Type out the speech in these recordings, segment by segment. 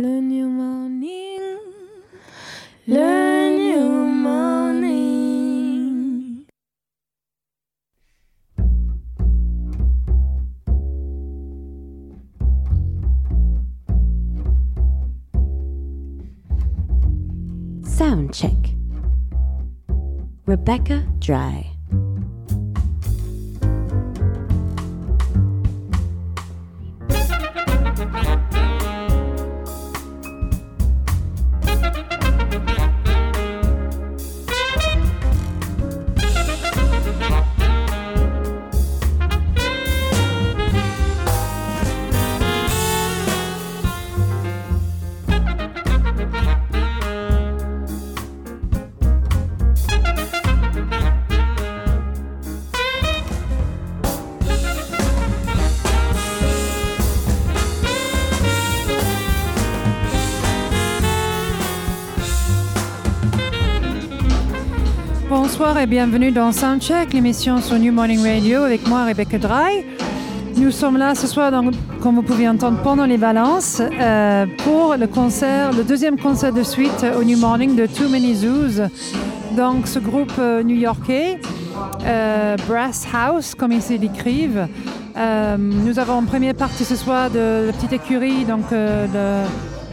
Le new morning, le new morning. Sound check. Rebecca Dry. Et bienvenue dans Soundcheck, l'émission sur New Morning Radio avec moi, Rebecca Dry. Nous sommes là ce soir, donc, comme vous pouvez entendre, pendant les balances, euh, pour le concert, le deuxième concert de suite au New Morning de Too Many Zoos. Donc, ce groupe euh, new-yorkais, euh, Brass House, comme ils. Euh, nous avons en première partie ce soir de la petite écurie, donc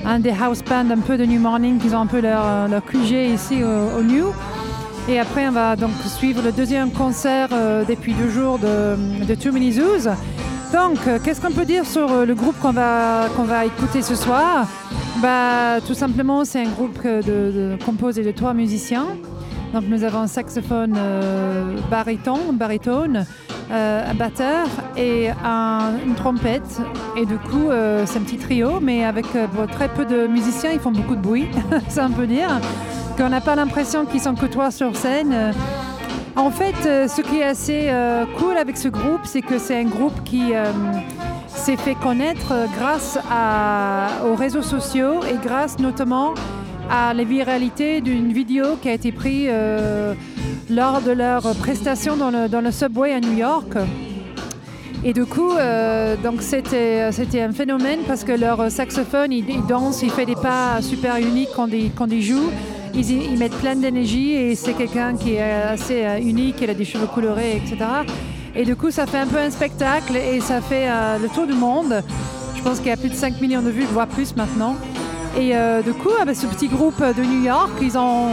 un des house bands un peu de New Morning, qui ont un peu leur, leur QG ici au New. Et après, on va donc suivre le deuxième concert euh, depuis deux jours de, de Too Many Zoos. Donc, euh, qu'est-ce qu'on peut dire sur euh, le groupe qu'on va, qu'on va écouter ce soir? Bah, Tout simplement, c'est un groupe de, composé de trois musiciens. Donc, nous avons un saxophone euh, baryton, barytone, euh, un batteur et un- une trompette. Et du coup, c'est un petit trio, mais avec très peu de musiciens, ils font beaucoup de bruit, ça on peut dire qu'on n'a pas l'impression qu'ils sont que toi sur scène. Euh, En fait, euh, ce qui est assez euh, cool avec ce groupe, c'est que c'est un groupe qui s'est fait connaître grâce aux réseaux sociaux et grâce notamment à la viralité d'une vidéo qui a été prise lors de leur prestation dans le, subway à New York. Et du coup, c'était un phénomène parce que leur saxophone, il, il danse, il fait des pas super uniques quand ils, quand ils jouent. Ils, mettent plein d'énergie et c'est quelqu'un qui est assez euh, unique, il a des cheveux colorés, etc. Et du coup, ça fait un peu un spectacle et ça fait euh, le tour du monde. Je pense qu'il y a plus de 5 millions de vues, voire plus maintenant. Et euh, du coup, avec ce petit groupe de New York, ils ont,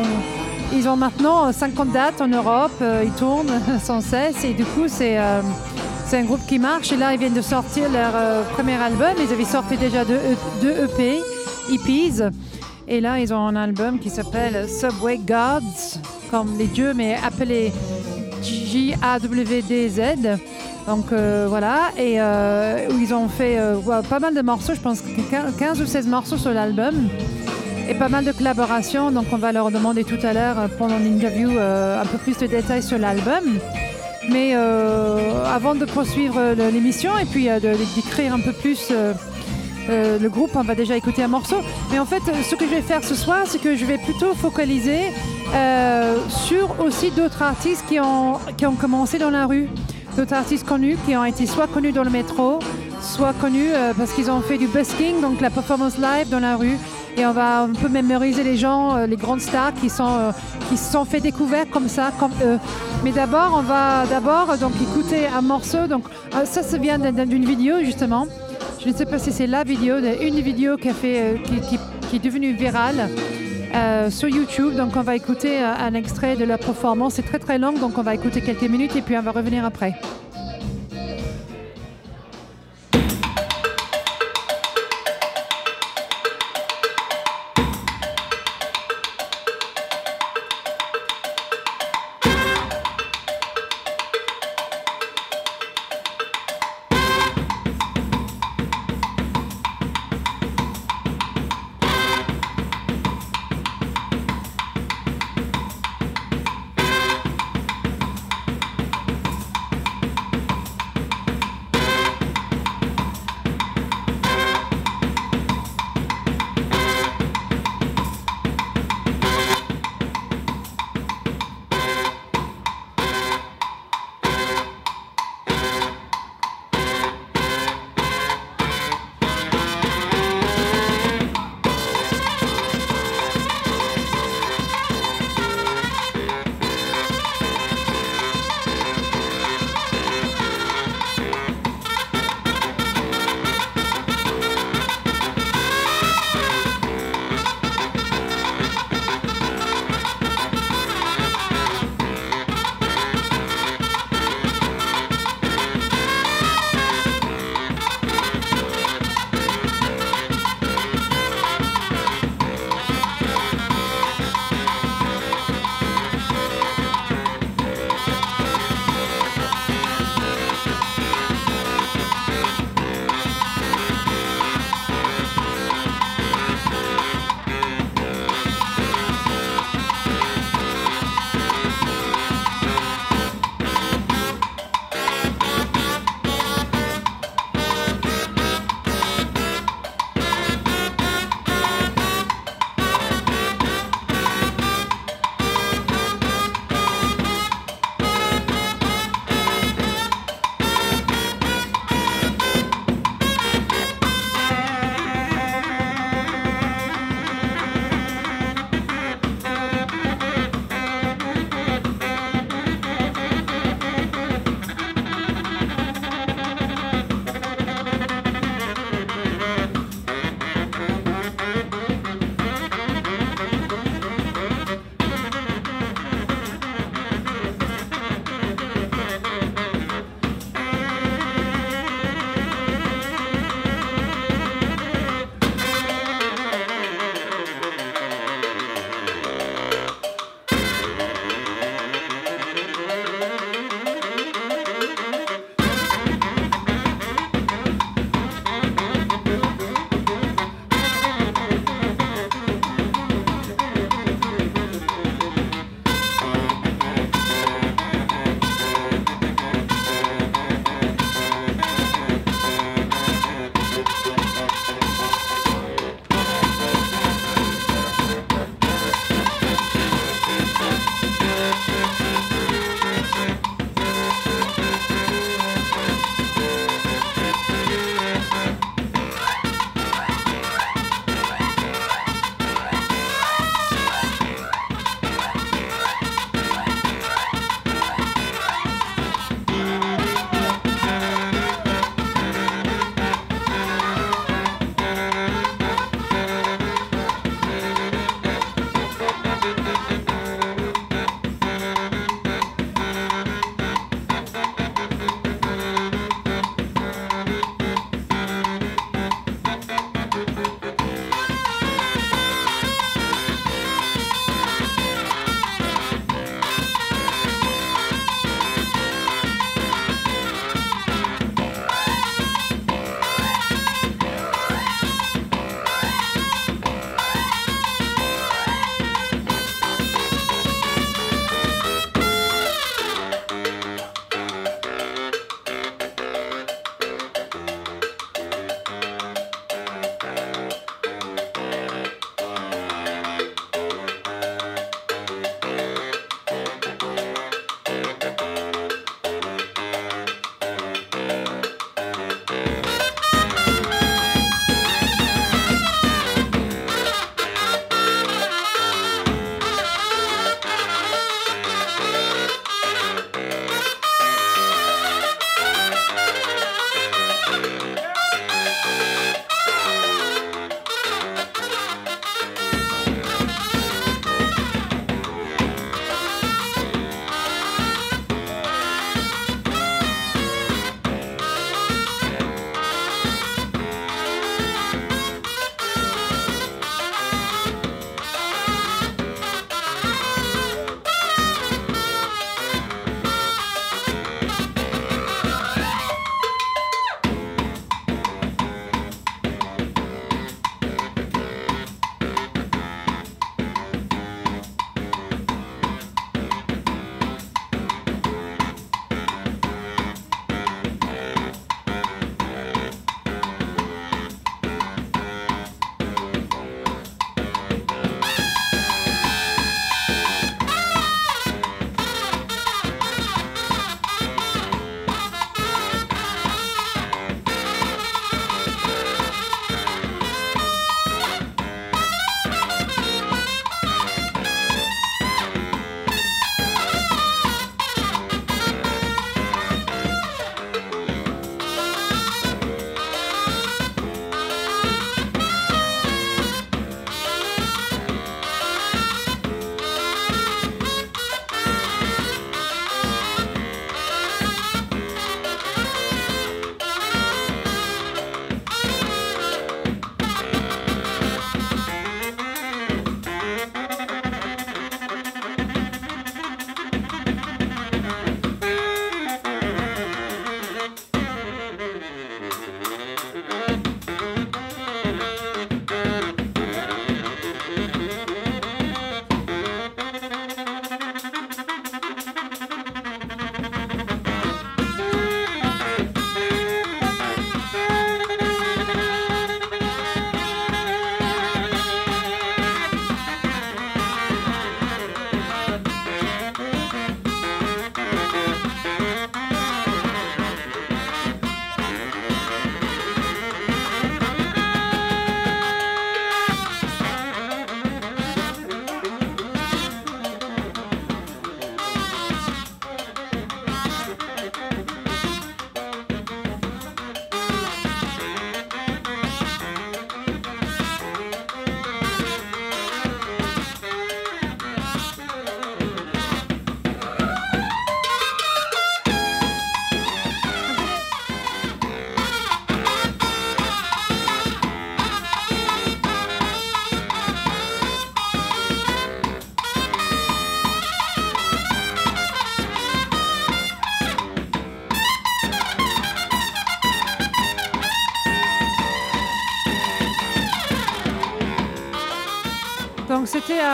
ils ont maintenant 50 dates en Europe, ils tournent sans cesse et du coup, c'est un groupe qui marche. Et là, ils viennent de sortir leur premier album. Ils avaient sorti déjà deux, E- deux EP, EPs. Et là, ils ont un album qui s'appelle Subway Gods, comme les dieux, mais appelé J-A-W-D-Z. Donc euh, voilà, et euh, ils ont fait euh, pas mal de morceaux, je pense que 15 ou 16 morceaux sur l'album, et pas mal de collaborations. Donc on va leur demander tout à l'heure, pendant l'interview, euh, un peu plus de détails sur l'album. Mais avant de poursuivre l'émission et puis d'écrire un peu plus euh, le groupe, on va déjà écouter un morceau. Mais en fait, euh, ce que je vais faire ce soir, c'est que je vais plutôt focaliser euh, sur aussi d'autres artistes qui ont, qui ont commencé dans la rue. D'autres artistes connus qui ont été soit connus dans le métro, soit connus parce qu'ils ont fait du busking, donc la performance live dans la rue. Et on va un peu mémoriser les gens, les grandes stars qui sont qui se sont fait découvrir comme ça. Mais d'abord, on va d'abord donc écouter un morceau. Donc ça, ça vient d'un- d'une vidéo justement. Je ne sais pas si c'est la vidéo, une vidéo euh, qui, qui- qui est devenue virale euh, sur YouTube. Donc on va écouter euh, un extrait de la performance. C'est très très long, donc on va écouter quelques minutes et puis on va revenir après.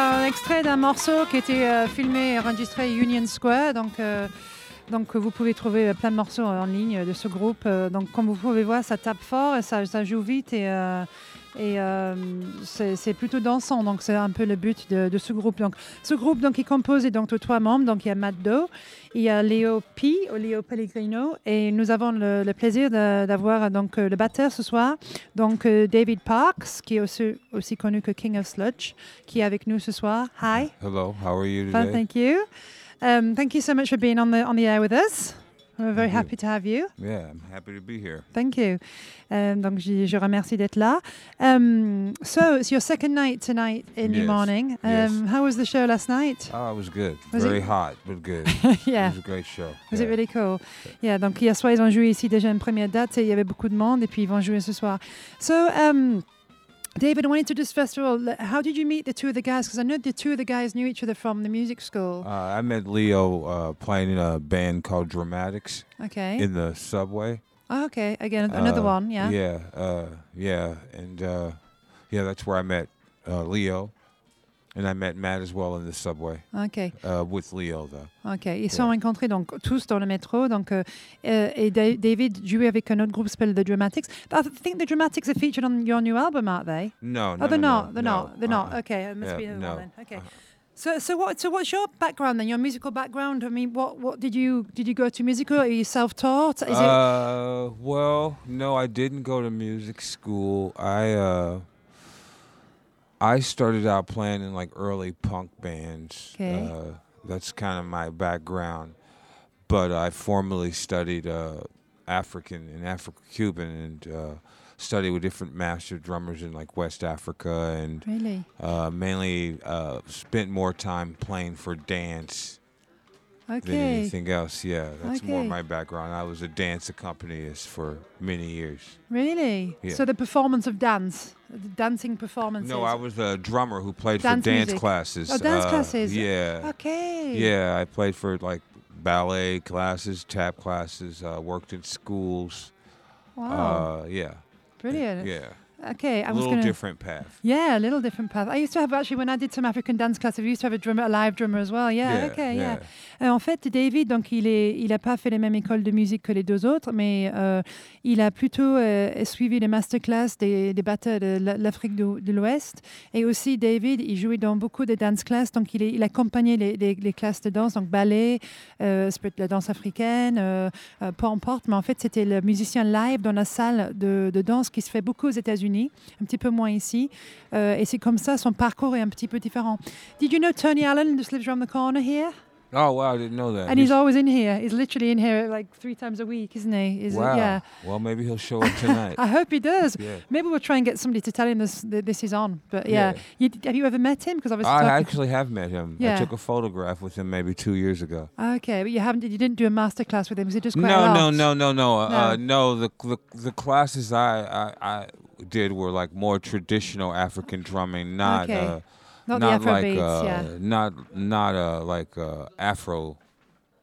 Un extrait d'un morceau qui était euh, filmé et enregistré Union Square. Donc, euh, donc vous pouvez trouver euh, plein de morceaux en ligne de ce groupe. Euh, donc comme vous pouvez voir, ça tape fort et ça, ça joue vite et, et euh, c'est plutôt dansant. Donc c'est un peu le but de, de ce groupe. Donc ce groupe donc est composé donc de trois membres. Donc il y a Matt Doe, il y a Léo P, Léo Pellegrino, et nous avons le, le plaisir d'avoir donc le batteur ce soir, donc euh, David Parks, qui est aussi, aussi connu que King of Sludge, qui est avec nous ce soir. Hi, Hello, how are you today? thank you. Um, thank you so much for being on the on the air with us. We're very happy to have you. Yeah, I'm happy to be here. Thank you. Um, donc je, je remercie d'être là. Um, so it's your second night tonight in the Yes, morning. Um, yes. How was the show last night? Oh, it was good. Was Very it- hot, but good. yeah. It was a great show. Was yeah. it really cool? Yeah, donc hier soir, ils ont joué ici déjà une première date et il y avait beaucoup de monde et puis ils vont jouer ce soir. So, um, David, I wanted to just first of all, how did you meet the two of the guys? Because I know the two of the guys knew each other from the music school. Uh, I met Leo uh, playing in a band called Dramatics Okay. in the subway. oh, okay. Again, another Uh, one. Yeah. Yeah, uh, yeah, and uh, yeah, that's where I met uh, Leo, and I met Matt as well in the subway Ok. uh, with Leo though. Ok. Ils sont rencontrés donc tous dans le métro. Donc, euh, euh, et David jouait avec un autre groupe s'appelle The Dramatics. But I think the Dramatics are featured on your new album, aren't they? No, no, oh, they're no, not. no, They're no, not. They're not. uh-uh. Okay, it must Yeah, be another no. one then. Okay. Uh-uh. So, so what? So, what's your background then? Your musical background? I mean, what? What did you did you go to musical? Are you self-taught? Is it? Uh, well, no, I didn't go to music school. I uh, I started out playing in like early punk bands. Okay. Uh, that's kind of my background. But I formally studied uh, African and Afro-Cuban and uh, studied with different master drummers in like West Africa and Really? uh, mainly uh, spent more time playing for dance than anything else. Yeah, that's more my background. I was a dance accompanist for many years. Really? Yeah. So the performance of dance, the dancing performances. No, I was a drummer who played Dance for dance music. classes. Oh, dance Uh, classes. Yeah, Okay. yeah. I played for like ballet classes, tap classes. Uh, worked in schools. Wow. Uh, yeah, Brilliant. yeah. Okay. I A was little gonna. different path. Yeah, a little different path. I used to have actually when I did some African dance classes, we used to have a drummer, a live drummer as well. Yeah. Yeah, okay. Yeah. yeah. Euh, en fait, David, donc il est, il a pas fait les mêmes écoles de musique que les deux autres, mais euh, il a plutôt euh, suivi les masterclass des, des batteurs de l'Afrique de, de l'Ouest. Et aussi, David, il jouait dans beaucoup de dance classes, donc il, est- il accompagnait les, les- les classes de danse, donc ballet, ça peut être la danse africaine, peu importe. Mais en fait, c'était le musicien live dans la salle de, de danse qui se fait beaucoup aux États-Unis, un petit peu moins ici. Euh, et c'est comme ça, son parcours est un petit peu différent. Did you know Tony Allen just lives around the corner here? Oh wow, I didn't know that. And he's always in here. He's literally in here like three times a week, isn't he? Is it- wow. yeah. Well, maybe he'll show up tonight. I hope he does. yeah. Maybe we'll try and get somebody to tell him this that this is on. But yeah, Yeah. You, have you ever met him? Because obviously, I actually have met him. Yeah. I took a photograph with him maybe two years ago. okay, but you haven't. You didn't do a master class with him. Was it just quite a No, no, no, no, no. Uh, no, the, the the classes I, I I did were like more traditional African drumming, not Okay. uh, Not, not like beats, uh, yeah, not not uh, like uh, Afro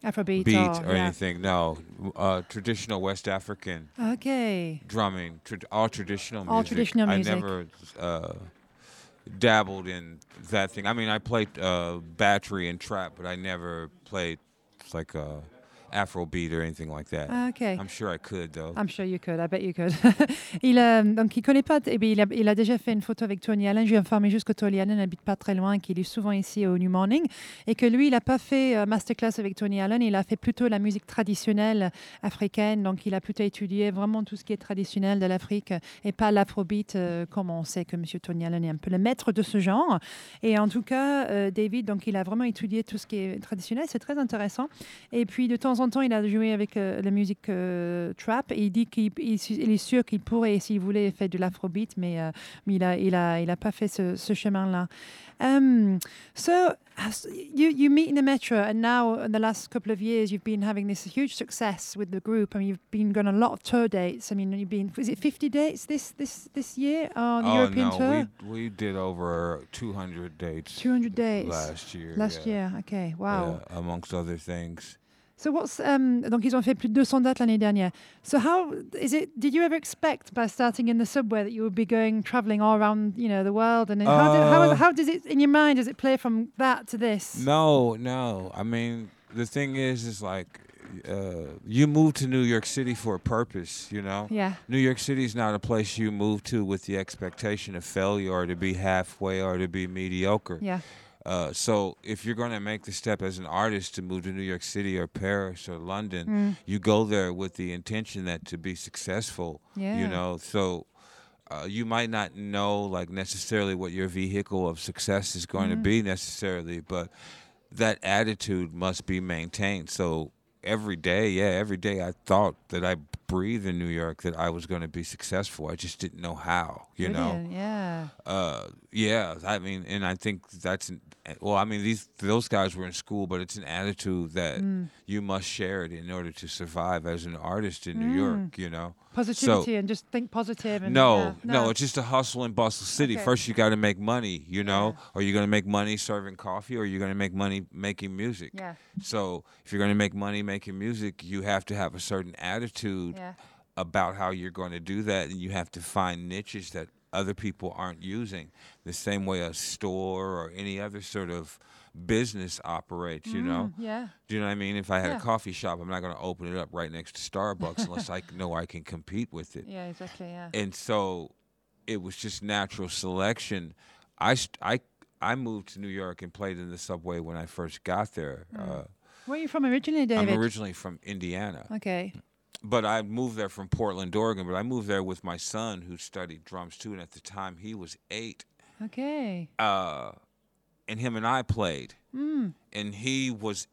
Afro beat, or, or yeah. anything. No, uh, traditional West African Okay, drumming, tra- all traditional music. All traditional music. I never uh, dabbled in that thing. I mean, I played uh, battery and trap, but I never played like a Afro beat or anything like that. okay. I'm sure I could though. I'm sure you could. I bet you could. il, euh, donc, il connaît pas. eh bien, il, a, il a déjà fait une photo avec Tony Allen. Je lui ai informé juste que Tony Allen n'habite pas très loin, qu'il est souvent ici au New Morning, et que lui, il n'a pas fait euh, masterclass avec Tony Allen. Il a fait plutôt la musique traditionnelle africaine. Donc, il a plutôt étudié vraiment tout ce qui est traditionnel de l'Afrique et pas l'afrobeat, euh, comme on sait que M. Tony Allen est un peu le maître de ce genre. Et en tout cas, David, donc, il a vraiment étudié tout ce qui est traditionnel. C'est très intéressant. Et puis, de temps en temps, il a joué avec euh, la musique euh, trap. Et il dit qu'il il- il est sûr qu'il pourrait, s'il voulait, faire de l'afrobeat, mais, euh, mais il n'a il a, il a pas fait ce, ce chemin-là. Um, so, you, you meet in the metro, and now, in the last couple of years, you've been having this huge success with the group. I mean, you've been going on a lot of tour dates. I mean, you've been, was it 50 dates this, this, this year on the oh European no, tour? we we did over 200 dates 200 dates. last year. Last yeah. year, okay, wow. Yeah, amongst other things. So what's um, donc ils ont fait plus de 200 dates l'année dernière. So how is it? Did you ever expect by starting in the subway that you would be going traveling all around you know the world? And then how, did, how, Uh, how does it in your mind does it play from that to this? No, no. I mean, the thing is, is like, uh, you move to New York City for a purpose, you know? Yeah. New York City is not a place you move to with the expectation of failure or to be halfway or to be mediocre. Yeah. Uh, so if you're going to make the step as an artist to move to New York City or Paris or London, Mm. you go there with the intention that to be successful. Yeah. You know, so uh, you might not know like necessarily what your vehicle of success is going to Mm-hmm. be necessarily, but that attitude must be maintained. So every day, yeah, every day I thought that I breathed in New York that I was going to be successful. I just didn't know how. You know Yeah. uh yeah i mean and i think that's an, well i mean these those guys were in school but it's an attitude that Mm. You must share it in order to survive as an artist in new york mm. you know Positivity and just think positive. And, no, yeah, no, it's just a hustle and bustle city. Okay. First, you got to make money, you know, Yeah. or you're going to make money serving coffee, or are you're going to make money making music. Yeah. So, if you're going to make money making music, you have to have a certain attitude Yeah. about how you're going to do that, and you have to find niches that other people aren't using. The same way a store or any other sort of business operates, you know. Mm, yeah. Do you know what I mean? If I had Yeah. a coffee shop, I'm not going to open it up right next to Starbucks unless I know I can compete with it Yeah. Exactly. Yeah. and so it was just natural selection. I st- I I moved to New York and played in the subway when I first got there. Uh, Where are you from originally, David? I'm originally from Indiana, okay. but I moved there from Portland, Oregon. But I moved there with my son, who studied drums too, and at the time he was eight. Okay. Uh, and him and I played, Mm. and he was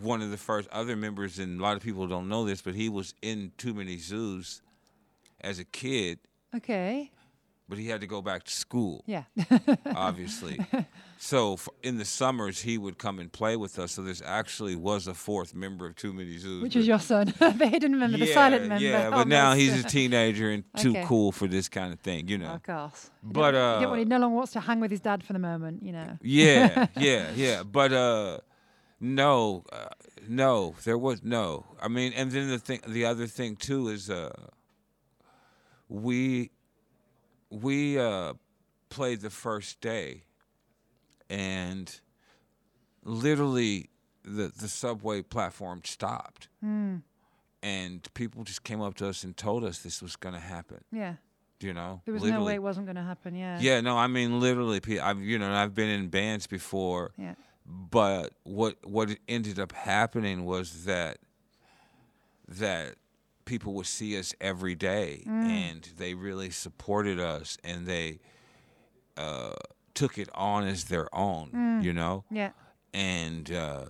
one of the first other members. And a lot of people don't know this, but he was in Too Many Zooz as a kid, Okay. but he had to go back to school. Yeah. obviously. so in the summers, he would come and play with us. So there's actually was a fourth member of Too Many Zooz. Which is your son. the hidden member, yeah, the silent member. Yeah, but now he's a teenager and too Okay. cool for this kind of thing, you know. Of course. But, don't- you don't uh, he no longer wants to hang with his dad for the moment, you know. Yeah, yeah, yeah. But uh, no, uh, no, there was no. I mean, and then the thing, the other thing too is uh, we we uh played the first day, and literally the the subway platform stopped, Hmm. and people just came up to us and told us this was going to happen. Yeah. You know, There was no way it wasn't going to happen, yeah. Yeah, no, I mean literally. I've you know I've been in bands before, Yeah. but what what ended up happening was that that people would see us every day, and they really supported us and they uh, took it on as their own, you know. Yeah. And uh,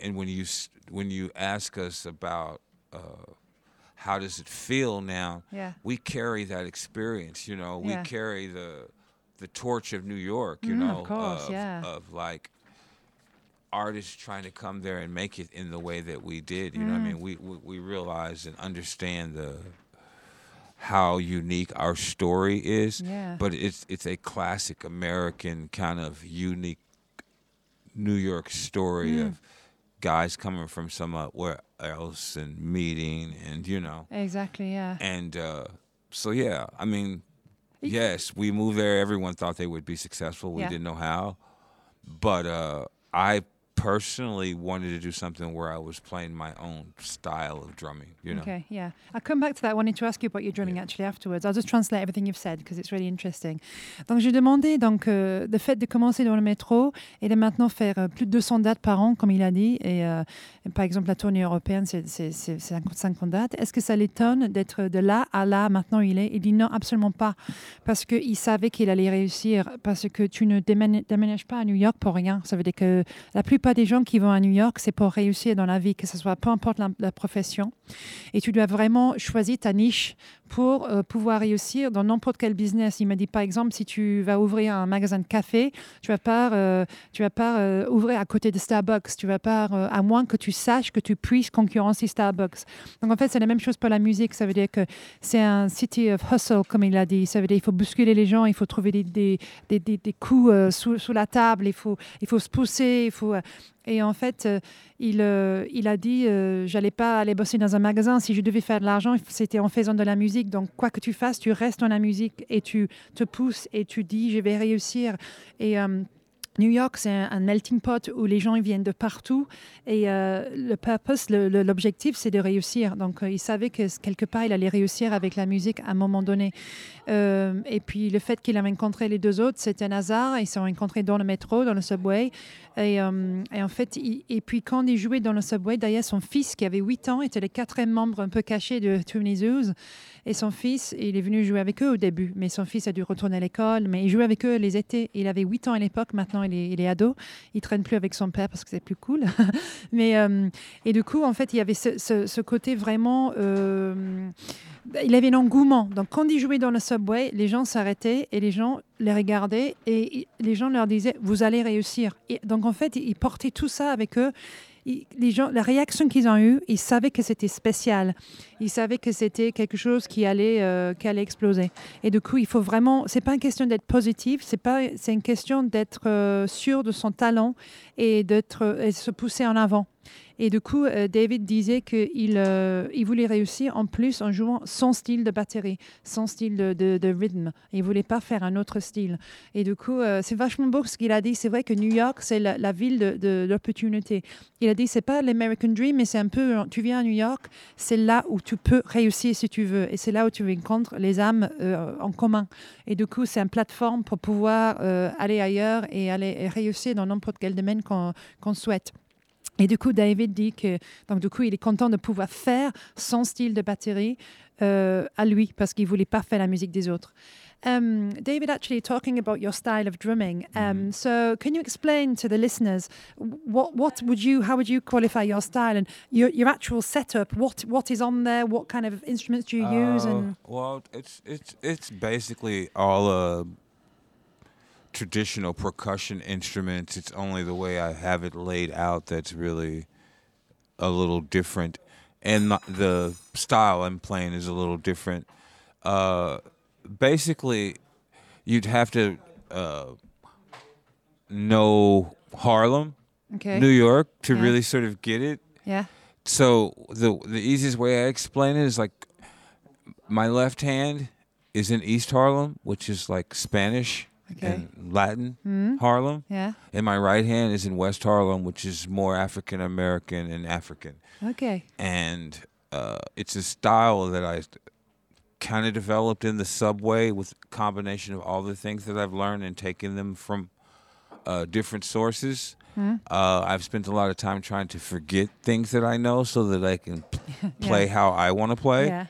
and when you when you ask us about uh, how does it feel now, Yeah. we carry that experience. You know, Yeah. we carry the the torch of New York. You Mm, know, of course, of, yeah. of like artists trying to come there and make it in the way that we did. You know, what I Mm. mean, we, we we realize and understand the how unique our story is. Yeah. But it's it's a classic American kind of unique New York story Mm. of guys coming from somewhere else and meeting and you know Exactly, yeah. and uh, so yeah i mean yes we moved there everyone thought they would be successful we Yeah. didn't know how but uh, i personally wanted to do something where i was playing my own style of drumming you know? Okay, yeah. I'll come back to that. I wanted to ask you about your drumming actually afterwards. I'll just translate everything you've said because it's really interesting. Donc, j'ai demandé donc, euh, le fait de commencer dans le métro et de maintenant faire euh, plus de 200 dates par an, comme il a dit. Et, euh, et par exemple, la tournée européenne, c'est c'est- c'est 50 dates. Est-ce que ça l'étonne d'être de là à là, maintenant il est? Il dit non, absolument pas. Parce qu'il savait qu'il allait réussir. Parce que tu ne déména- déménages pas à New York pour rien. Ça veut dire que la plupart des gens qui vont à New York, c'est pour réussir dans la vie, que ce soit peu importe la, la profession. Et tu dois vraiment choisir ta niche pour euh, pouvoir réussir dans n'importe quel business. Il m'a dit, par exemple, si tu vas ouvrir un magasin de café, tu vas pas, euh, tu vas pas euh, ouvrir à côté de Starbucks. Tu vas pas, à moins que tu saches que tu puisses concurrencer Starbucks. Donc en fait, c'est la même chose pour la musique. Ça veut dire que c'est un city of hustle, comme il a dit. Ça veut dire qu'il faut bousculer les gens, il faut trouver des, des, des, des- coups sous, sous la table, il faut, il faut se pousser, il faut. Et en fait, euh, il, euh, il a dit euh, j'allais pas aller bosser dans un magasin. Si je devais faire de l'argent, c'était en faisant de la musique. Donc, quoi que tu fasses, tu restes dans la musique et tu te pousses et tu dis je vais réussir. Et. euh, New York, c'est un, melting pot où les gens viennent de partout et le purpose, l'objectif, c'est de réussir. Donc, il savait que quelque part, il allait réussir avec la musique à un moment donné. Euh, et puis, le fait qu'il a rencontré les deux autres, c'était un hasard. Ils se sont rencontrés dans le métro, dans le subway. Et, euh, en fait, et puis quand il jouait dans le subway, d'ailleurs, son fils, qui avait 8 ans, était le quatrième membre un peu caché de Too Many Zoos. Et son fils, il est venu jouer avec eux au début, mais son fils a dû retourner à l'école. Mais il jouait avec eux les étés. Il avait 8 ans à l'époque, maintenant il est, ado. Il traîne plus avec son père parce que c'est plus cool. mais, euh, et du coup, en fait, il y avait ce côté vraiment. Euh, il avait un engouement. Donc, quand il jouait dans le subway, les gens s'arrêtaient et les gens les regardaient et les gens leur disaient Vous allez réussir. Et donc, en fait, il portait tout ça avec eux. Les gens, la réaction qu'ils ont eue, ils savaient que c'était spécial. Ils savaient que c'était quelque chose qui allait, euh, qui allait exploser. Et du coup, il faut vraiment. C'est pas une question d'être positif. C'est pas. C'est une question d'être euh, sûr de son talent et d'être et se pousser en avant. Et du coup, euh, David disait qu'il euh, il voulait réussir en plus en jouant son style de batterie, son style de, rythme. Il voulait pas faire un autre style. Et du coup, euh, c'est vachement beau ce qu'il a dit. C'est vrai que New York, c'est la, ville de, l'opportunité. Il a dit, c'est pas l'American Dream, mais c'est un peu, tu viens à New York, c'est là où tu peux réussir si tu veux. Et c'est là où tu rencontres les âmes en commun. Et du coup, c'est une plateforme pour pouvoir aller ailleurs et aller réussir dans n'importe quel domaine qu'on souhaite. Et du coup, David dit que, donc du coup, il est content de pouvoir faire son style de batterie euh, à lui parce qu'il voulait pas faire la musique des autres. Um, David, actually talking about your style of drumming. Um, So, can you explain to the listeners what what would you how would you qualify your style and your your actual setup? What what is on there? What kind of instruments do you use? Uh, And well, it's it's it's basically all uh, traditional percussion instruments. It's only the way I have it laid out that's really a little different, and the style I'm playing is a little different. Uh, basically, you'd have to uh, know Harlem, okay, New York, to Yeah. really sort of get it yeah, so the the easiest way I explain it is like my left hand is in East Harlem, which is like Spanish Okay. and Latin Mhm. Harlem, yeah, and my right hand is in West Harlem, which is more African American and African. okay, And uh, it's a style that I kind of developed in the subway with a combination of all the things that I've learned and taking them from uh, different sources. Mhm. Uh, I've spent a lot of time trying to forget things that I know so that I can p- play how I want to play. yeah,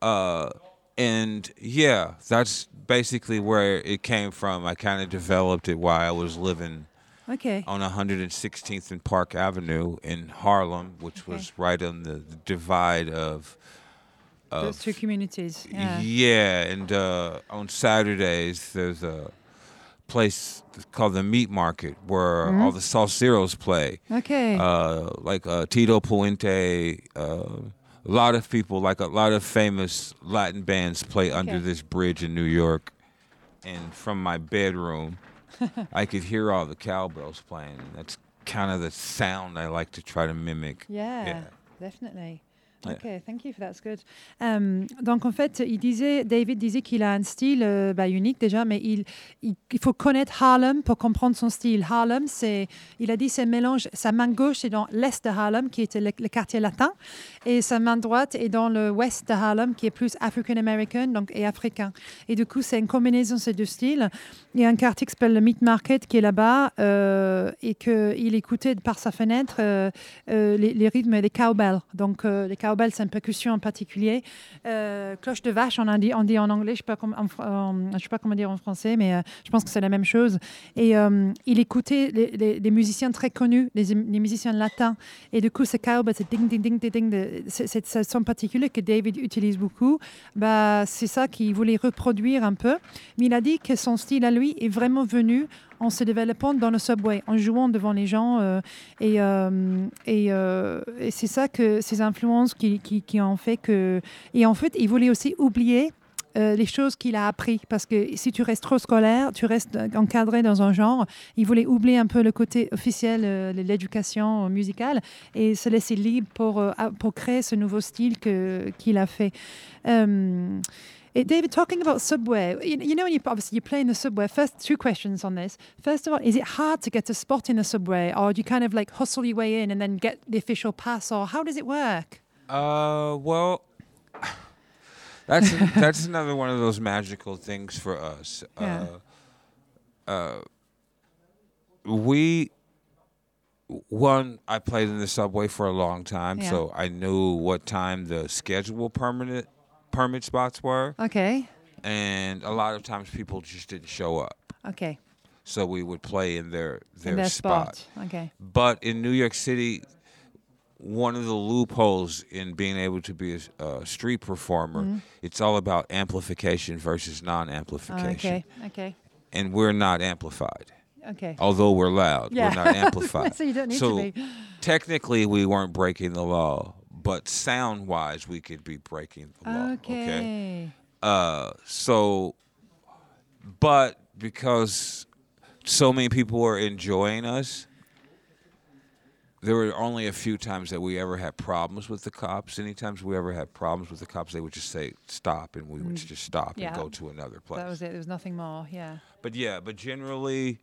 Uh, and yeah, that's basically where it came from. I kind of developed it while I was living okay, on 116th and Park Avenue in Harlem, which Okay. was right on the, divide of. those two communities. Yeah, yeah, and uh, on Saturdays there's a place called the Meat Market where Mm-hmm. all the salseros play. okay, Uh, like uh, Tito Puente, uh, a lot of people, like a lot of famous Latin bands play under this bridge in New York. And from my bedroom, I could hear all the cowbells playing. That's kind of the sound I like to try to mimic. Yeah, Yeah. definitely. Yeah. Ok, thank you for good. Um, donc en fait, il disait, David disait qu'il a un style euh, bah, unique déjà, mais il, il, il faut connaître Harlem pour comprendre son style. Harlem, c'est, il a dit, c'est mélange. Sa main gauche est dans l'est de Harlem, qui était le, quartier latin, et sa main droite est dans le ouest de Harlem, qui est plus African American, donc et africain. Et du coup, c'est une combinaison de ces deux styles. Il y a un quartier qui s'appelle le Meat Market qui est là-bas, euh, et qu'il écoutait par sa fenêtre euh, les, rythmes des cowbells. Donc, les cowbells, c'est une percussion en particulier. Euh, cloche de vache, on, dit, on dit en anglais, je ne sais, pas comment- dire en français, mais euh, je pense que c'est la même chose. Et euh, il écoutait les, les- les musiciens très connus, les, les musiciens latins. Et du coup, ce cowbell, c'est ding, ding, ding, ding, ding. C'est ce son particulier que David utilise beaucoup. Bah, c'est ça qu'il voulait reproduire un peu. Mais il a dit que son style à lui est vraiment venu en se développant dans le subway, en jouant devant les gens. euh, et euh, euh, et c'est ça que ces influences qui, qui, ont fait que. Et en fait, il voulait aussi oublier les choses qu'il a appris. Parce que si tu restes trop scolaire, tu restes encadré dans un genre. Il voulait oublier un peu le côté officiel de l'éducation musicale et se laisser libre pour, euh, créer ce nouveau style qu'il a fait. Um, eh, David, talking about subway, you, you know, when you obviously you play in the subway. First, two questions on this. First of all, is it hard to get a spot in the subway, or do you kind of like hustle your way in and then get the official pass, or how does it work? Uh, well, that's that's another one of those magical things for us. Yeah. Uh, uh, we one I played in the subway for a long time, Yeah. so I knew what time the schedule permanent permit spots were, Okay, and a lot of times people just didn't show up. okay, So we would play in their their, in their spot. spot. Okay, But in New York City, one of the loopholes in being able to be a, a street performer, Mm-hmm. it's all about amplification versus non-amplification. okay, okay, And we're not amplified. okay. Although we're loud, Yeah. we're not amplified. So you don't need So to be. technically, we weren't breaking the law, but sound-wise, we could be breaking the law. Okay. Uh, so, but because so many people were enjoying us, there were only a few times that we ever had problems with the cops. Any times we ever had problems with the cops, they would just say stop, and we would just stop Mm. Yeah. and go to another place. That was it. There was nothing more. Yeah. But yeah, but generally,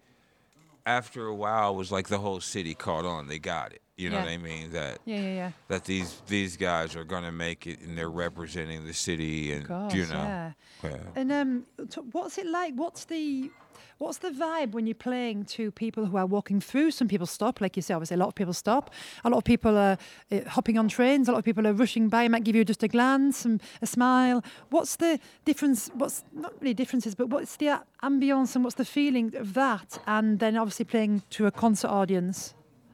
after a while, it was like the whole city caught on. They got it. You know Yeah. what I mean? That Yeah, yeah, yeah. that these these guys are gonna make it, and they're representing the city, and course, you know. yeah. Yeah. And um, t- what's it like? What's the what's the vibe when you're playing to people who are walking through? Some people stop, like you say. Obviously, a lot of people stop. A lot of people are uh, hopping on trains. A lot of people are rushing by. Might give you just a glance, and a smile. What's the difference? What's not really differences, but what's the ambience and what's the feeling of that? And then obviously playing to a concert audience.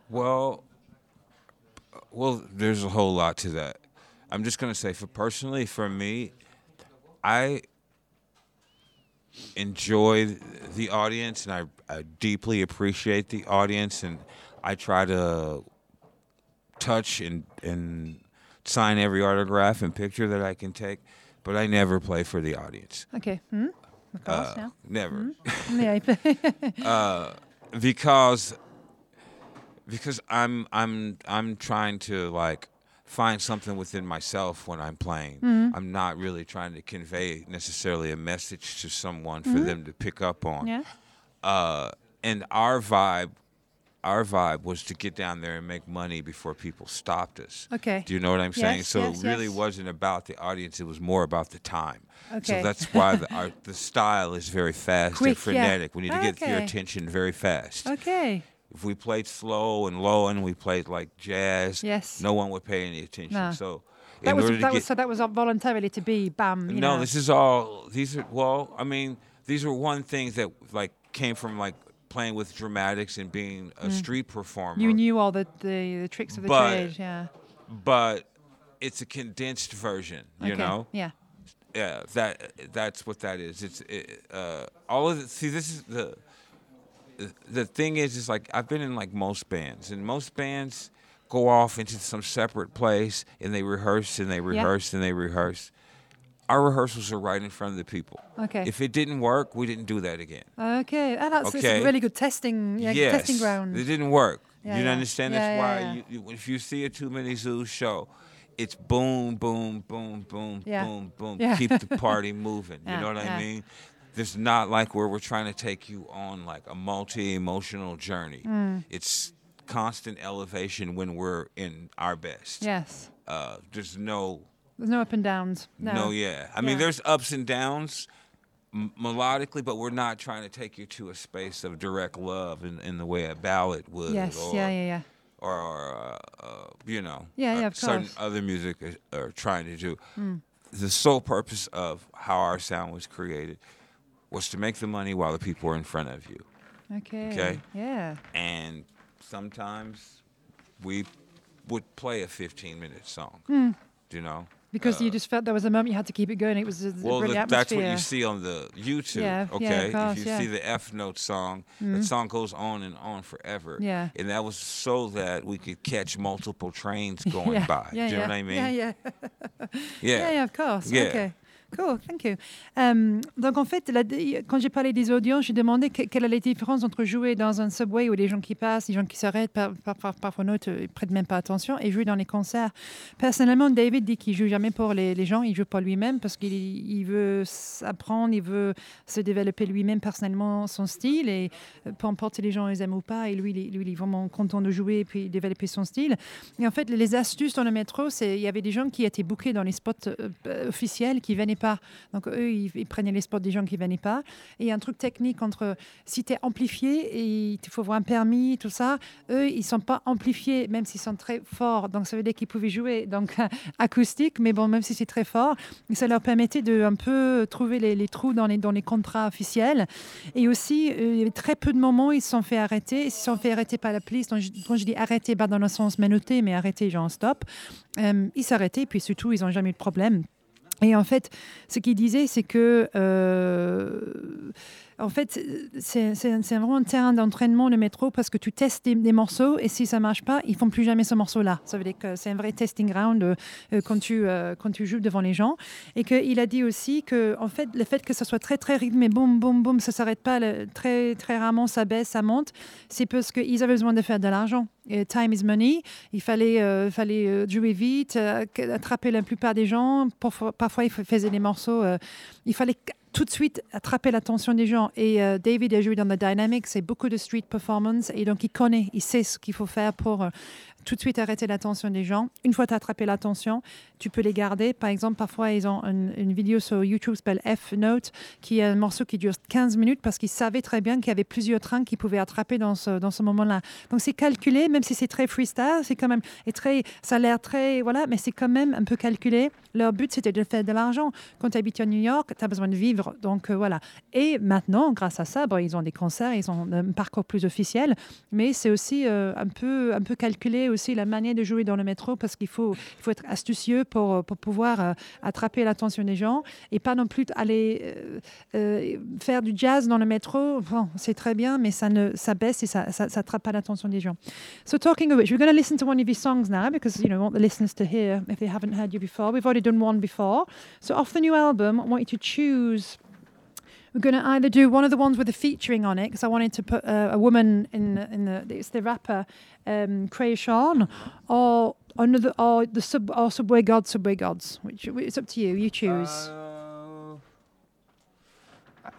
Well, well, there's a whole lot to that. I'm just gonna say, for personally, for me, I enjoy the audience, and I, I deeply appreciate the audience, and I try to touch and and sign every autograph and picture that I can take, but I never play for the audience. Okay. Hmm? Uh. Never. Yeah. you play- because because I'm I'm I'm trying to like find something within myself when I'm playing. Mm-hmm. I'm not really trying to convey necessarily a message to someone for them to pick up on. yeah. Uh, and our vibe our vibe was to get down there and make money before people stopped us. Okay. Do you know what I'm saying? Yes, so yes, it really yes. wasn't about the audience, it was more about the time. Okay. So that's why the, our, the style is very fast Quick, and yeah. frenetic. We need to get your attention very fast. Okay. If we played slow and low and we played like jazz, Yes. no one would pay any attention. No. So That was that was so that was voluntarily to be bam. You no, know. this is all. These are well. I mean, these are one things that like came from like playing with dramatics and being a street performer. Mm. You knew all the, the, the tricks of the But- trade, yeah. but it's a condensed version. You Okay, know. Yeah. Yeah, that that's what that is. It's it, uh, all of the. See, this is the. The thing is, is like I've been in like most bands, and most bands go off into some separate place and they rehearse and they rehearse and they rehearse. Our rehearsals are right in front of the people. Okay. If it didn't work, we didn't do that again. Okay. And that's Okay. a really good testing yeah, yes, testing ground. It didn't work. Yeah, you yeah. understand? Yeah, That's yeah, why yeah. You, you, if you see a Too Many Zooz show, it's boom, boom, boom, boom, Yeah. boom, boom. Yeah. Keep the party moving. You Yeah, know what yeah. I mean? There's not like where we're trying to take you on like a multi-emotional journey. Mm. It's constant elevation when we're in our best. Yes. Uh, there's no There's no up and downs. No. no, yeah. I mean, there's ups and downs m- melodically, but we're not trying to take you to a space of direct love in, in the way a ballad would. Yes. Or, yeah. Yeah. Yeah. Or, or uh, uh, you know, Yeah, uh, yeah, of certain course. other music is, are trying to do. Hmm. The sole purpose of how our sound was created was to make the money while the people were in front of you. Okay. Okay. Yeah. And sometimes we would play a 15 minute song. Hmm. You know? Because you just felt there was a moment you had to keep it going. It was a, Well, the, that's what you see on the YouTube. Yeah, yeah, okay, course, if you yeah. Mm-hmm. see the F note song, the song goes on and on forever. Yeah. and that was so that we could catch multiple trains going yeah. by. Yeah. Do you yeah. know what I mean? Yeah. Yeah. yeah. Yeah. Yeah. Of course. Yeah. Okay. Cool, thank you. Euh, donc en fait, quand j'ai parlé des audiences, j'ai demandé que- quelle est la différence entre jouer dans un subway où des gens qui passent, des gens qui s'arrêtent, par, par- par- parfois d'autres ne prêtent même pas attention, et jouer dans les concerts. Personnellement, David dit qu'il joue jamais pour les, les gens, il joue pour lui-même parce qu'il il veut apprendre, il veut se développer lui-même personnellement son style, et euh, peu importe si les gens les aiment ou pas, et lui, lui, il est vraiment content de jouer et puis développer son style. Et en fait, les astuces dans le métro, c'est il y avait des gens qui étaient bookés dans les spots euh, officiels qui venaient pas. Donc eux, ils, prenaient les spots des gens qui venaient pas. Et un truc technique entre si tu es amplifié et il faut avoir un permis, tout ça, eux, ils sont pas amplifiés, même s'ils sont très forts. Donc ça veut dire qu'ils pouvaient jouer donc acoustique, mais bon, même si c'est très fort, ça leur permettait de un peu trouver les, trous dans les, contrats officiels. Et aussi, euh, il y avait très peu de moments ils se sont fait arrêter. Ils se sont fait arrêter par la police. Donc, quand je dis arrêter, pas dans le sens menotté, mais arrêter, genre stop. Euh, ils s'arrêtaient, puis surtout, ils n'ont jamais eu de problème. Et en fait, ce qu'il disait, c'est que, euh, en fait, c'est c'est- vraiment un terrain d'entraînement, le métro, parce que tu testes des, morceaux et si ça marche pas, ils font plus jamais ce morceau-là. Ça veut dire que c'est un vrai testing ground euh, euh, quand, tu, euh, quand tu joues devant les gens. Et qu'il a dit aussi que, en fait, le fait que ça soit très, très rythmé, boum, boum, boum, ça s'arrête pas, très, très rarement, ça baisse, ça monte, c'est parce qu'ils avaient besoin de faire de l'argent. Time is money. Il fallait, euh, fallait euh, jouer vite, euh, attraper la plupart des gens. Parfois, parfois ils faisaient des morceaux. euh, il fallait tout de suite attraper l'attention des gens. Et euh, David a joué dans The Dynamics, c'est beaucoup de street performance. Et donc, il connaît, il sait ce qu'il faut faire pour euh, tout de suite arrêter l'attention des gens. Une fois tu as attrapé l'attention, tu peux les garder. Par exemple, parfois, ils ont une, vidéo sur YouTube qui s'appelle F-Note, qui est un morceau qui dure 15 minutes parce qu'ils savaient très bien qu'il y avait plusieurs trains qu'ils pouvaient attraper dans ce, dans ce moment-là. Donc, c'est calculé, même si c'est très freestyle, c'est quand même, et très, ça a l'air très, voilà, mais c'est quand même un peu calculé. Leur but, c'était de faire de l'argent. Quand tu habites à New York, tu as besoin de vivre. Donc, euh, voilà. Et maintenant, grâce à ça, ils ont des concerts, ils ont un parcours plus officiel, mais c'est aussi euh, un, peu, un peu calculé aussi la manière de jouer dans le métro parce qu'il faut, il faut être astucieux pour, pour pouvoir euh, attraper l'attention des gens et pas non plus aller euh, euh, faire du jazz dans le métro. Bon, c'est très bien, mais ça, ne, ça baisse et ça, ça, ça attrape pas l'attention des gens. So talking of which, we're going to listen to one of your songs now because you know want the listeners to hear if they haven't heard you before. We've already done one before. So off the new album, I want you to choose. We're going to either do one of the ones with the featuring on it because I wanted to put uh, a woman in the, in the it's the rapper um, Sean, or another or the sub or Subway Gawdz, Subway Gawdz. Which it's up to you. You choose. Uh, I,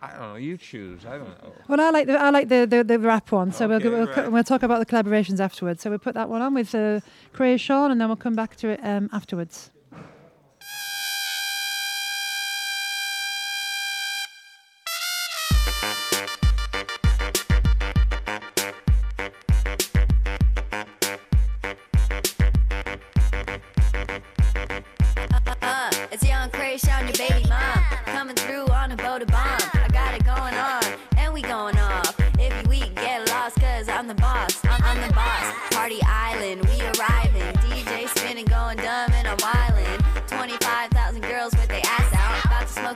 I don't know. You choose. I don't know. well, I like the I like the the, the rap one. So Okay, we'll, we'll, right. we'll talk about the collaborations afterwards. So we'll put that one on with uh, Sean, and then we'll come back to it um, afterwards.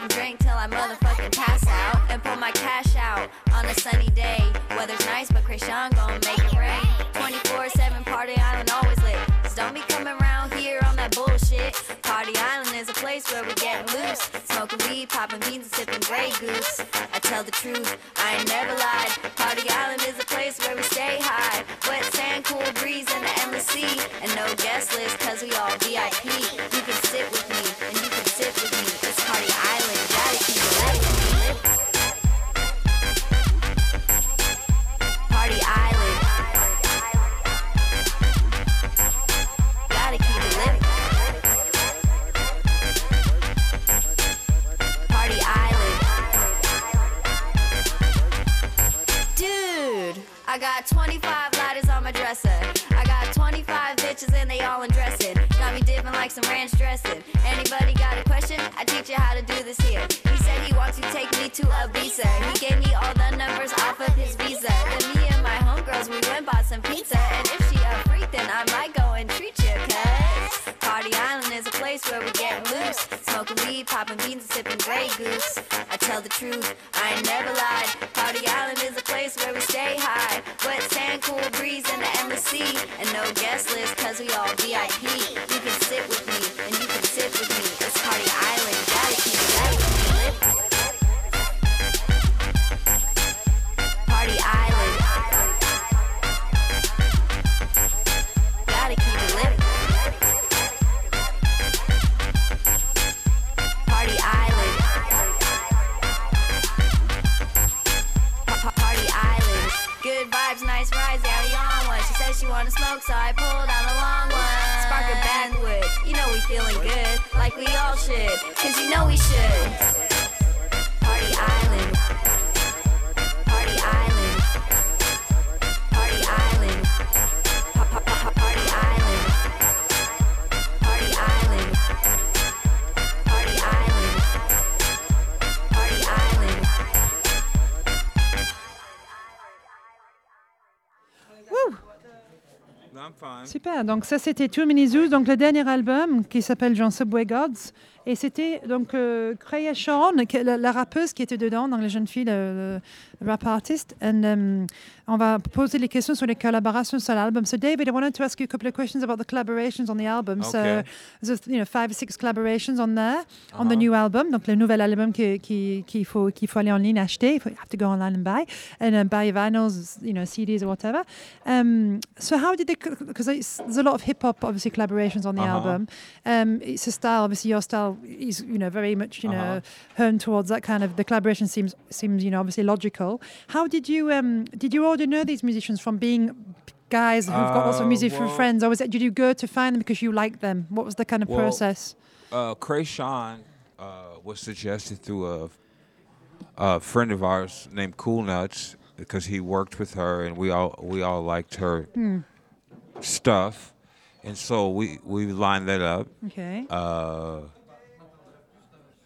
And drink till I motherfucking pass out. And pull my cash out on a sunny day. Weather's nice, but Kreayshawn gon' make it rain. 24 7 Party Island always lit. So don't be coming around here on that bullshit. Party Island is a place where we get loose. Smoking weed, popping beans, and sipping Grey Goose. I tell the truth, I ain't never lied. She wanna smoke, so I pulled out a long one. Spark her backwood, you know we feeling good, like we all should, cause you know we should. Super. Donc ça c'était Too Many Zoos, donc le dernier album qui s'appelle Jean Subway Gods. Et c'était donc euh, Sean, qui- la, la rappeuse qui était dedans, dans les jeunes filles, le, le rap artist. And um, on va poser les questions sur les collaborations sur l'album. So David, I wanted to ask you a couple of questions about the collaborations on the album. So Okay. there's you know five or six collaborations on there on the Uh-huh. new album. Donc le nouvel album qui- qui- qu'il faut qu'il faut aller en ligne acheter. You have to go online and buy and uh, buy vinyls, you know CDs or whatever. Um, so how did they? Because there's a lot of hip hop obviously collaborations on the Uh-huh. album. Um, it's a style. Obviously, your style is you know very much you know Uh-huh. honed towards that kind of. The collaboration seems seems you know obviously logical. How did you um did you already know these musicians from being guys who've got lots of Uh, music from friends, or was it did you go to find them because you liked them? What was the kind of Well, process? Uh, Kreayshawn uh, was suggested through a, a friend of ours named Cool Nuts because he worked with her and we all we all liked her stuff, and so we we lined that up. Okay. Uh,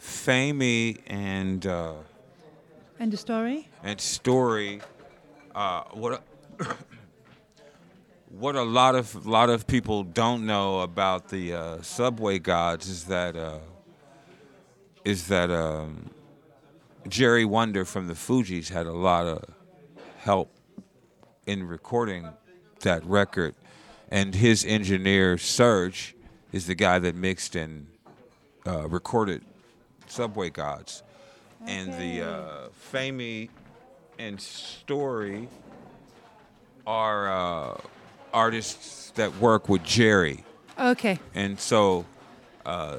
Famey and uh, End of story. and Story, uh, what a, what a lot of lot of people don't know about the uh, Subway Gawdz is that uh, is that um, Jerry Wonda from the Fugees had a lot of help in recording that record, and his engineer Serge is the guy that mixed and uh, recorded Subway Gawdz, and the uh, Famey and Story are uh, artists that work with Jerry, Okay. and so. Uh,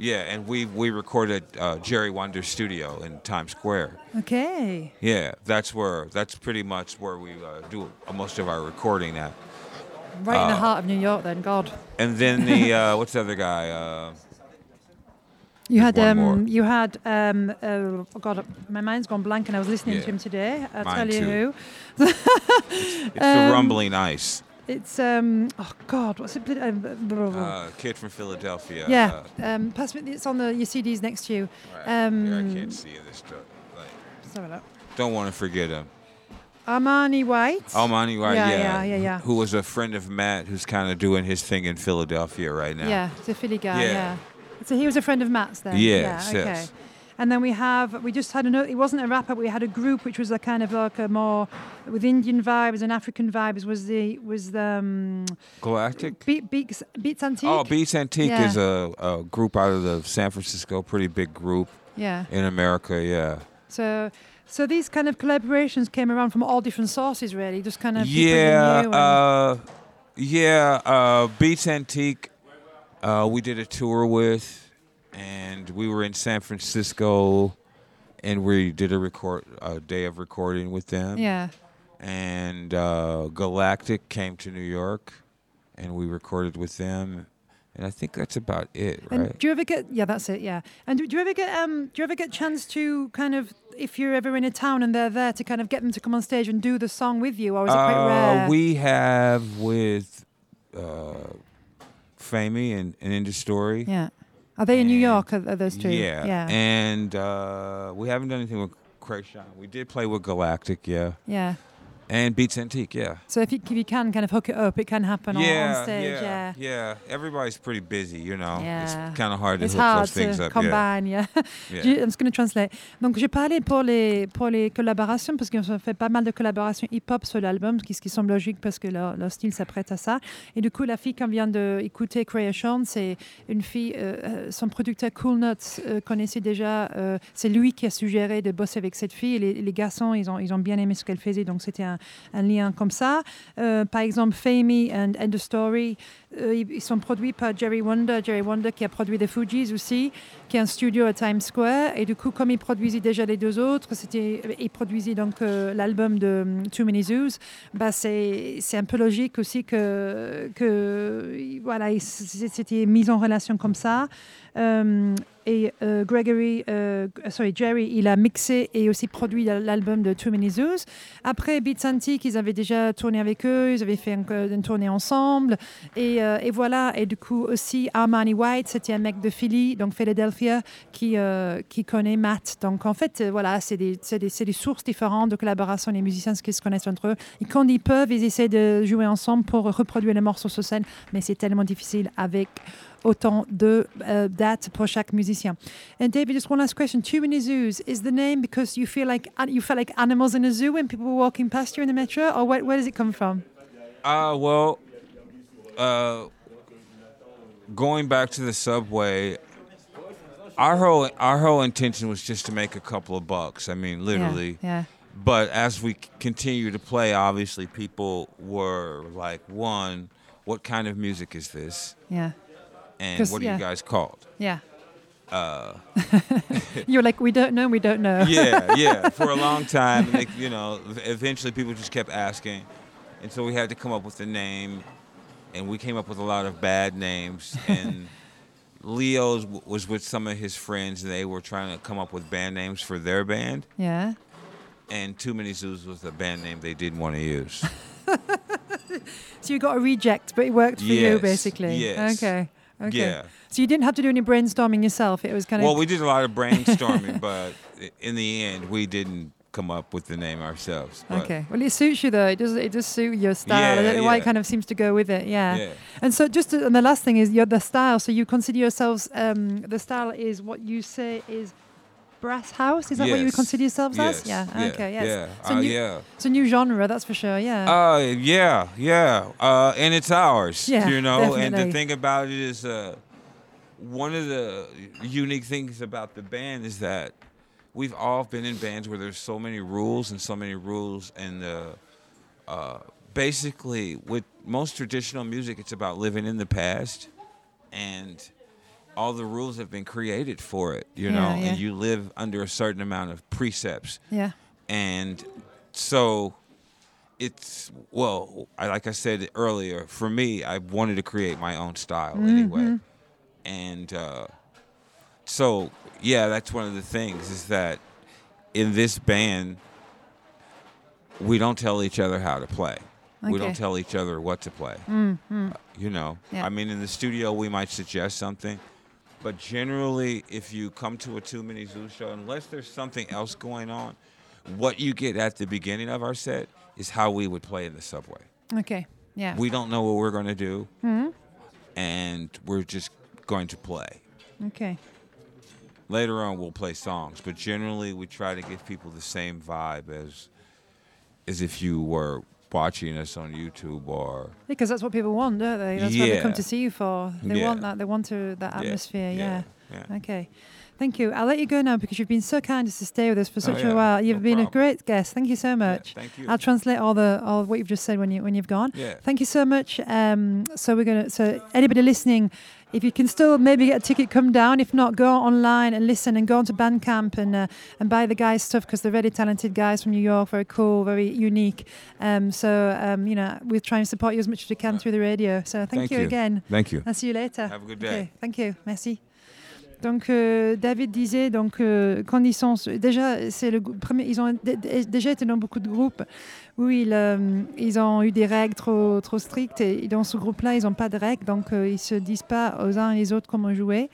yeah, and we we recorded uh, Jerry Wonda's studio in Times Square. Okay. Yeah, that's where that's pretty much where we uh, do most of our recording at. Right in the Uh, heart of New York, then. God. And then the uh, what's the other guy? Uh, You There's had um, you had um, uh, oh God, my mind's gone blank, and I was listening Yeah. to him today. I'll Mine tell you too. who. it's the Um, Rumbling Ice. It's um, oh God, what's it? uh, Uh, kid from Philadelphia. yeah, Uh, um, pass me. It's on the your CDs next to you. right. Um, I can't see this. Like, Let's have a look. don't want to forget him. Armani White. Almani, White, Yeah, Yeah, yeah, yeah, yeah. Who was a friend of Matt, who's kind of doing his thing in Philadelphia right now. Yeah, it's a Philly guy. Yeah. Yeah. So he was a friend of Matt's then. Yes, Yeah. Okay. yes. And then we have we just had another. It wasn't a rapper. But we had a group which was a kind of like a more with Indian vibes and African vibes. Was the was the um, Galactic. Beat, Beats Beats Antique? Oh, Beats Antique Yeah. is a, a group out of the San Francisco, pretty big group Yeah. in America. Yeah. So so these kind of collaborations came around from all different sources, really. Just kind of Yeah, uh, yeah. Uh, Beats Antique, uh, we did a tour with, and we were in San Francisco, and we did a record a day of recording with them. yeah. And uh, Galactic came to New York, and we recorded with them, and I think that's about it, And do you ever get? Yeah, that's it. Yeah. And do, do you ever get? Um, do you ever get chance to kind of, if you're ever in a town and they're there, to kind of get them to come on stage and do the song with you, or is it quite Uh, rare? we have with uh, Famey and, and Indie Story. yeah. Are they in New York? Are, are those two? Yeah. Yeah. And uh, we haven't done anything with Kreayshawn. We did play with Galactic, yeah. yeah. And Beats Antique, yeah. So if you, if you can kind of hook it up, it can happen on- yeah, on stage. yeah, Yeah. yeah. Everybody's pretty busy, you know. Yeah. It's kind of hard to It's hook hard those things to up. combine, yeah. Yeah. Je- I'm just going to translate. Donc, j'ai parlé pour les, pour les collaborations, parce qu'on fait pas mal de collaborations hip-hop sur l'album, ce qui, ce qui semble logique parce que leur, leur style s'apprête à ça. Et du coup, la fille qu'on vient d'écouter, Creation, c'est une fille, euh, euh, son producteur Cool Nuts euh, connaissait déjà, euh, c'est lui qui a suggéré de bosser avec cette fille. Et les, les garçons, ils ont, ils ont bien aimé ce qu'elle faisait, donc c'était un, un lien comme ça. Euh, par exemple, Famey and End of Story, euh, ils sont produits par Jerry Wonder. Jerry Wonder qui a produit The Fugees aussi, qui a un studio à Times Square. Et du coup, comme il produisait déjà les deux autres, c'était, il produisait donc euh, l'album de um, Too Many Zoos. Bah, c'est, un peu logique aussi que, que voilà, il- c'était mis en relation comme ça. Euh, et euh, Gregory, euh, sorry, Jerry, il a mixé et aussi produit l'album de Too Many Zoos. Après Beats Antique, ils avaient déjà tourné avec eux, ils avaient fait un- une tournée ensemble. Et, voilà, et du coup aussi Armani White, c'était un mec de Philly, donc Philadelphia, qui, connaît Matt. Donc en fait, voilà, c'est des sources différentes de collaboration, les musiciens qui se connaissent entre eux. Et quand ils peuvent, ils essaient de jouer ensemble pour reproduire les morceaux sur scène, mais c'est tellement difficile avec autant de uh, dates pour chaque musicien. And David, just one last question. Too many zooz is the name because you feel like you felt like animals in a zoo when people were walking past you in the metro, or where, where does it come from? Uh, well, uh, going back to the subway, our whole our whole intention was just to make a couple of bucks. I mean, literally. Yeah. But as we continue to play, obviously, people were like, "One, what kind of music is this? Yeah. And what are yeah. you guys called?" Yeah. Uh. You're like, we don't know, we don't know. yeah, yeah. For a long time, and they, you know, eventually people just kept asking, and so we had to come up with a name, and we came up with a lot of bad names. And Leo's w- was with some of his friends, and they were trying to come up with band names for their band. Yeah. And Too Many Zooz was the band name they didn't want to use. So you got a reject, but it worked for you, Yes, basically. yes. Okay. Okay. Yeah. So you didn't have to do any brainstorming yourself. It was kind of. Well, we did a lot of brainstorming, but in the end, we didn't come up with the name ourselves. Okay. Well, it suits you though. It does. It does suit your style. I Yeah, don't know why it kind of seems to go with it. Yeah. Yeah. And so, just to, and the last thing is your the style. So you consider yourselves. Um, the style is what you say is brass house. Is that what you would consider yourselves Yes, as? Yeah. yeah, Okay. Yes. yeah, So uh, new, yeah. It's a new genre. That's for sure. Yeah. Uh, yeah, yeah, uh, and it's ours. Yeah, you know. And definitely. the thing about it is, uh, one of the unique things about the band is that we've all been in bands where there's so many rules and so many rules, and uh, uh, basically with most traditional music, it's about living in the past, and all the rules have been created for it. You Yeah, know, yeah. and you live under a certain amount of precepts yeah. and so it's well I, like i said earlier for me i wanted to create my own style anyway and uh, so yeah that's one of the things is that in this band we don't tell each other how to play we don't tell each other what to play Uh, you know Yeah. i mean in the studio we might suggest something but generally if you come to a too many zoo show unless there's something else going on what you get at the beginning of our set is how we would play in the subway Okay. Yeah. we don't know what we're going to do Mm-hmm. and we're just going to play okay. later on we'll play songs but generally we try to give people the same vibe as as if you were watching us on youtube or Because that's what people want, don't they? That's what they come to see you for. They Yeah. want that. They want to that atmosphere. Yeah. yeah. Okay. Thank you. I'll let you go now because you've been so kind as to stay with us for Oh, such yeah. a while. You've No been a great guest. Thank you so much. thank you. I'll translate all the all what you've just said when you when you've gone. Yeah. Thank you so much. Um, so we're gonna. So anybody listening, if you can still maybe get a ticket, come down. If not, go online and listen and go onto Bandcamp and uh, and buy the guys' stuff because they're really talented guys from New York. Very cool, very unique. Um, so um, you know, we're trying to support you as much as we can through the radio. So thank, Thank you, you. again. thank you I'll see you later. Have a good day. thank you. Merci. Donc euh, David disait donc euh, quand ils sont déjà c'est le premier ils ont dé- dé- déjà été dans beaucoup de groupes où ils euh, ils ont eu des règles trop trop strictes et dans ce groupe-là ils n'ont pas de règles donc euh, ils se disent pas aux uns et les autres comment jouer.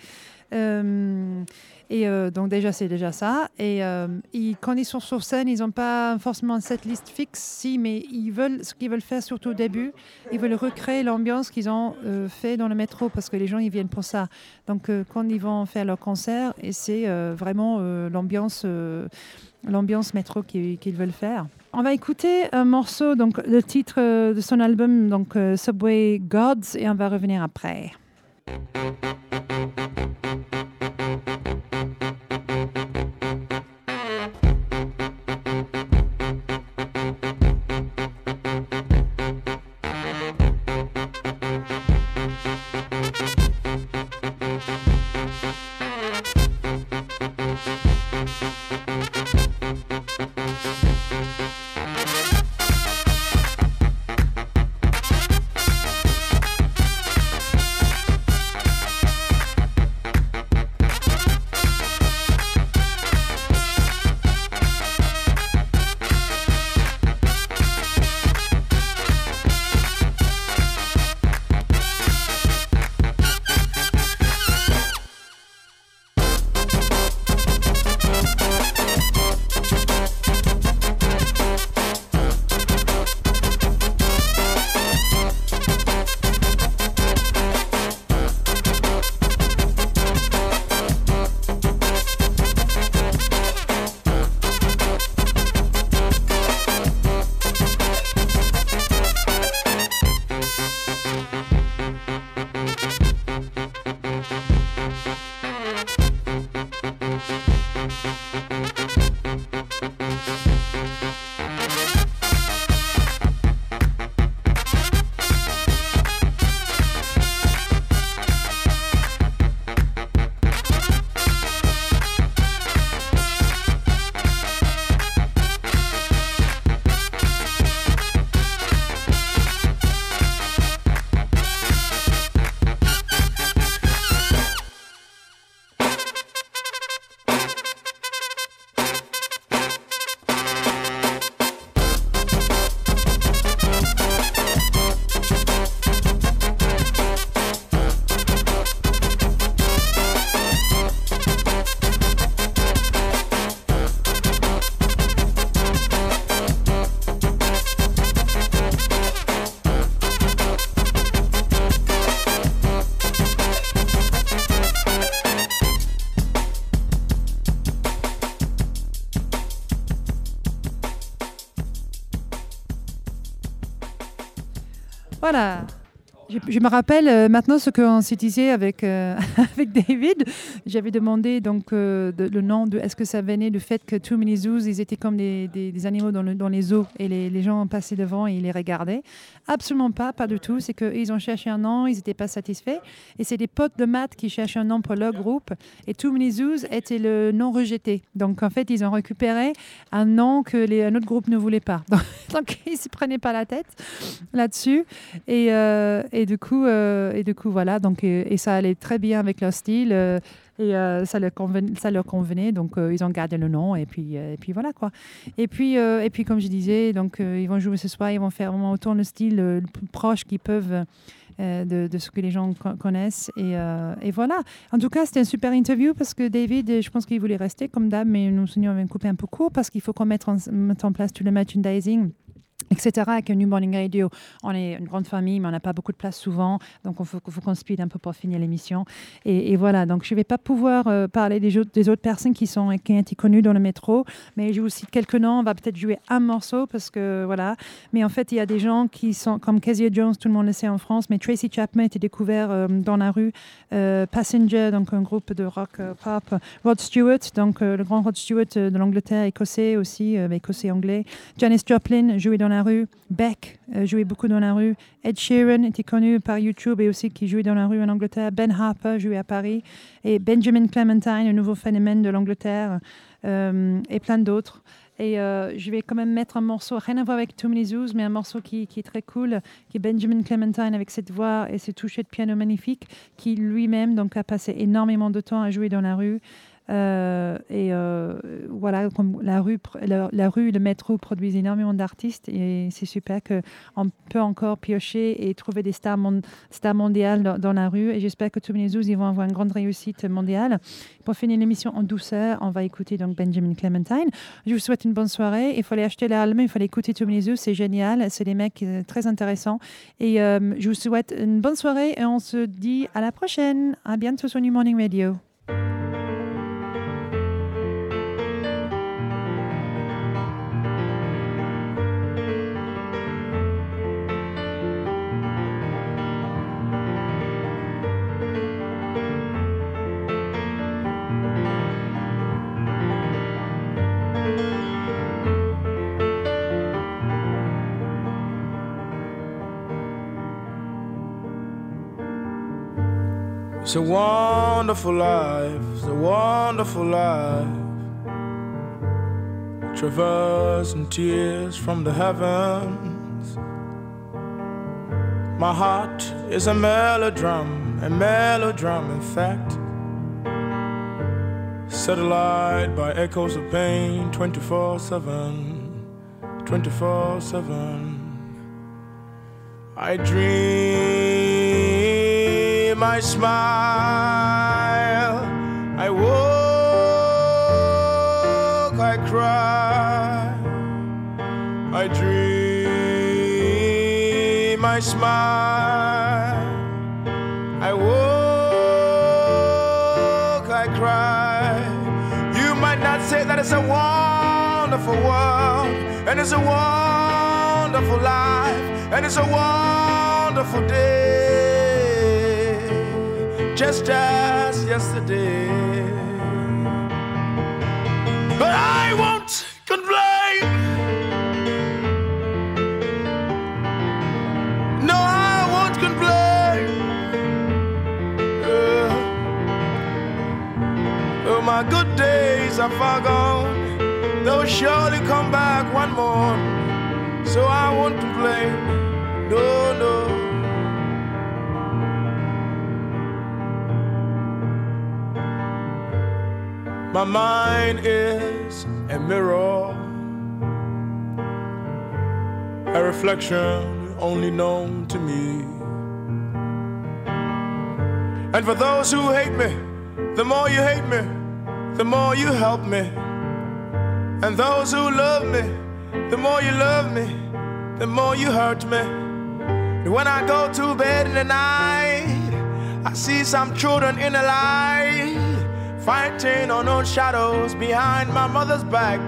Et euh, donc déjà c'est déjà ça. Et euh, ils- quand ils sont sur scène, ils n'ont pas forcément cette liste fixe, si, mais ils veulent ce qu'ils veulent faire surtout au début, ils veulent recréer l'ambiance qu'ils ont euh, fait dans le métro parce que les gens ils viennent pour ça. Donc euh, quand ils vont faire leur concert, et c'est vraiment l'ambiance métro qu'ils qu'ils veulent faire. On va écouter un morceau, donc le titre de son album, donc Subway Gods, et on va revenir après. Voilà. Je, me rappelle euh, maintenant ce qu'on s'est disait avec, euh, avec David. J'avais demandé donc euh, le nom de. Est-ce que ça venait du fait que Too Many Zoos, ils étaient comme des, des- animaux dans, le- dans les zoos et les, les gens passaient devant et ils les regardaient? Absolument pas, pas du tout. C'est qu'ils ont cherché un nom, ils n'étaient pas satisfaits. Et c'est des potes de maths qui cherchaient un nom pour leur groupe. Et Too Many Zoos était le nom rejeté. Donc en fait, ils ont récupéré un nom que les, un autre groupe ne voulait pas. Donc, ils ne se prenaient pas la tête là-dessus. Et, euh, et du coup, euh, et du coup, voilà. Donc, et, ça allait très bien avec leur style. Euh, ça, leur convenait, donc euh, ils ont gardé le nom et puis, euh, et puis voilà quoi. Et puis, et puis comme je disais, donc ils vont jouer ce soir, ils vont faire vraiment autant le style le plus proche qu'ils peuvent de, ce que les gens co- connaissent. Et, et voilà. En tout cas, c'était une super interview parce que David, je pense qu'il voulait rester comme d'hab, mais nous nous avons coupé un peu court parce qu'il faut qu'on mette en, mette en place tout le merchandising etc. Avec New Morning Radio, on est une grande famille, mais on n'a pas beaucoup de place souvent, donc il faut, faut qu'on speed un peu pour finir l'émission. Et, voilà, donc je ne vais pas pouvoir euh, parler des autres, personnes qui, sont, qui ont été connues dans le métro, mais je vous cite quelques noms, on va peut-être jouer un morceau, parce que voilà. Mais en fait, il y a des gens qui sont comme Kezia Jones, tout le monde le sait en France, mais Tracy Chapman a été découvert euh, dans la rue, euh, Passenger, donc un groupe de rock pop, Rod Stewart, donc le grand Rod Stewart de l'Angleterre, écossais aussi, écossais-anglais, Janis Joplin jouait dans la rue, Beck euh, jouait beaucoup dans la rue, Ed Sheeran était connu par YouTube et aussi qui jouait dans la rue en Angleterre, Ben Harper jouait à Paris, et Benjamin Clementine, un nouveau phénomène de l'Angleterre, euh, et plein d'autres. Et euh, je vais quand même mettre un morceau, rien à voir avec Too Many Zoos, mais un morceau qui, est très cool, qui est Benjamin Clementine avec cette voix et ce toucher de piano magnifique, qui lui-même donc a passé énormément de temps à jouer dans la rue. Euh, et euh, voilà, comme la rue, le métro produisent énormément d'artistes et c'est super qu'on peut encore piocher et trouver des stars, stars mondiales dans, la rue. Et j'espère que Zoos ils vont avoir une grande réussite mondiale. Pour finir l'émission en douceur, on va écouter donc Benjamin Clementine. Je vous souhaite une bonne soirée. Il fallait acheter l'album, il fallait écouter Too Many Zoos, c'est génial. C'est des mecs euh, très intéressants. Et je vous souhaite une bonne soirée et on se dit à la prochaine. À bientôt sur New Morning Radio. It's a wonderful life, it's a wonderful life. traversing tears from the heavens. My heart is a melodram, a melodram, in fact. Satellite by echoes of pain 24 7, 24 7. I dream, I smile, I walk, I cry, I dream, I smile, I walk, I cry. You might not say that it's a wonderful world and it's a wonderful life and it's a wonderful day, just as yesterday. But I won't complain. No, I won't complain. Uh, oh, my good days are far gone. They'll surely come back one more. So I won't complain. No, no. My mind is a mirror, a reflection only known to me. And for those who hate me, the more you hate me, the more you help me. And those who love me, the more you love me, the more you hurt me. And when I go to bed in the night, I see some children in the light fighting unknown shadows behind my mother's back.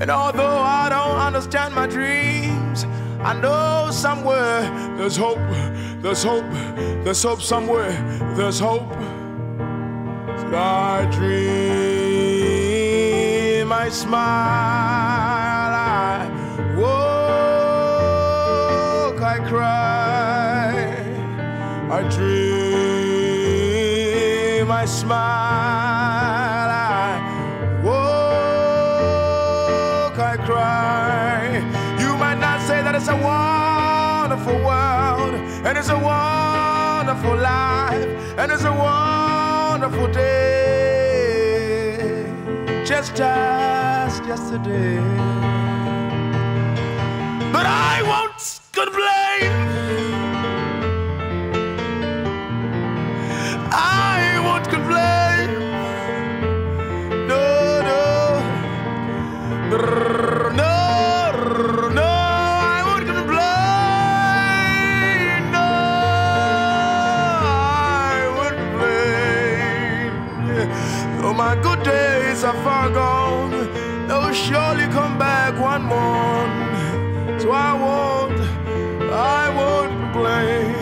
And although I don't understand my dreams, I know somewhere there's hope, there's hope, there's hope somewhere, there's hope. I dream, I smile, I walk, I cry, I dream, I smile, I walk, I cry. You might not say that it's a wonderful world, and it's a wonderful life, and it's a wonderful day, just as yesterday. Are far gone, they'll surely come back one more. So I won't, I won't complain.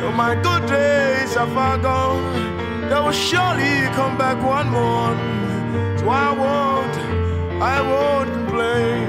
Though my good days are far gone, they will surely come back one more. So I won't, I won't complain.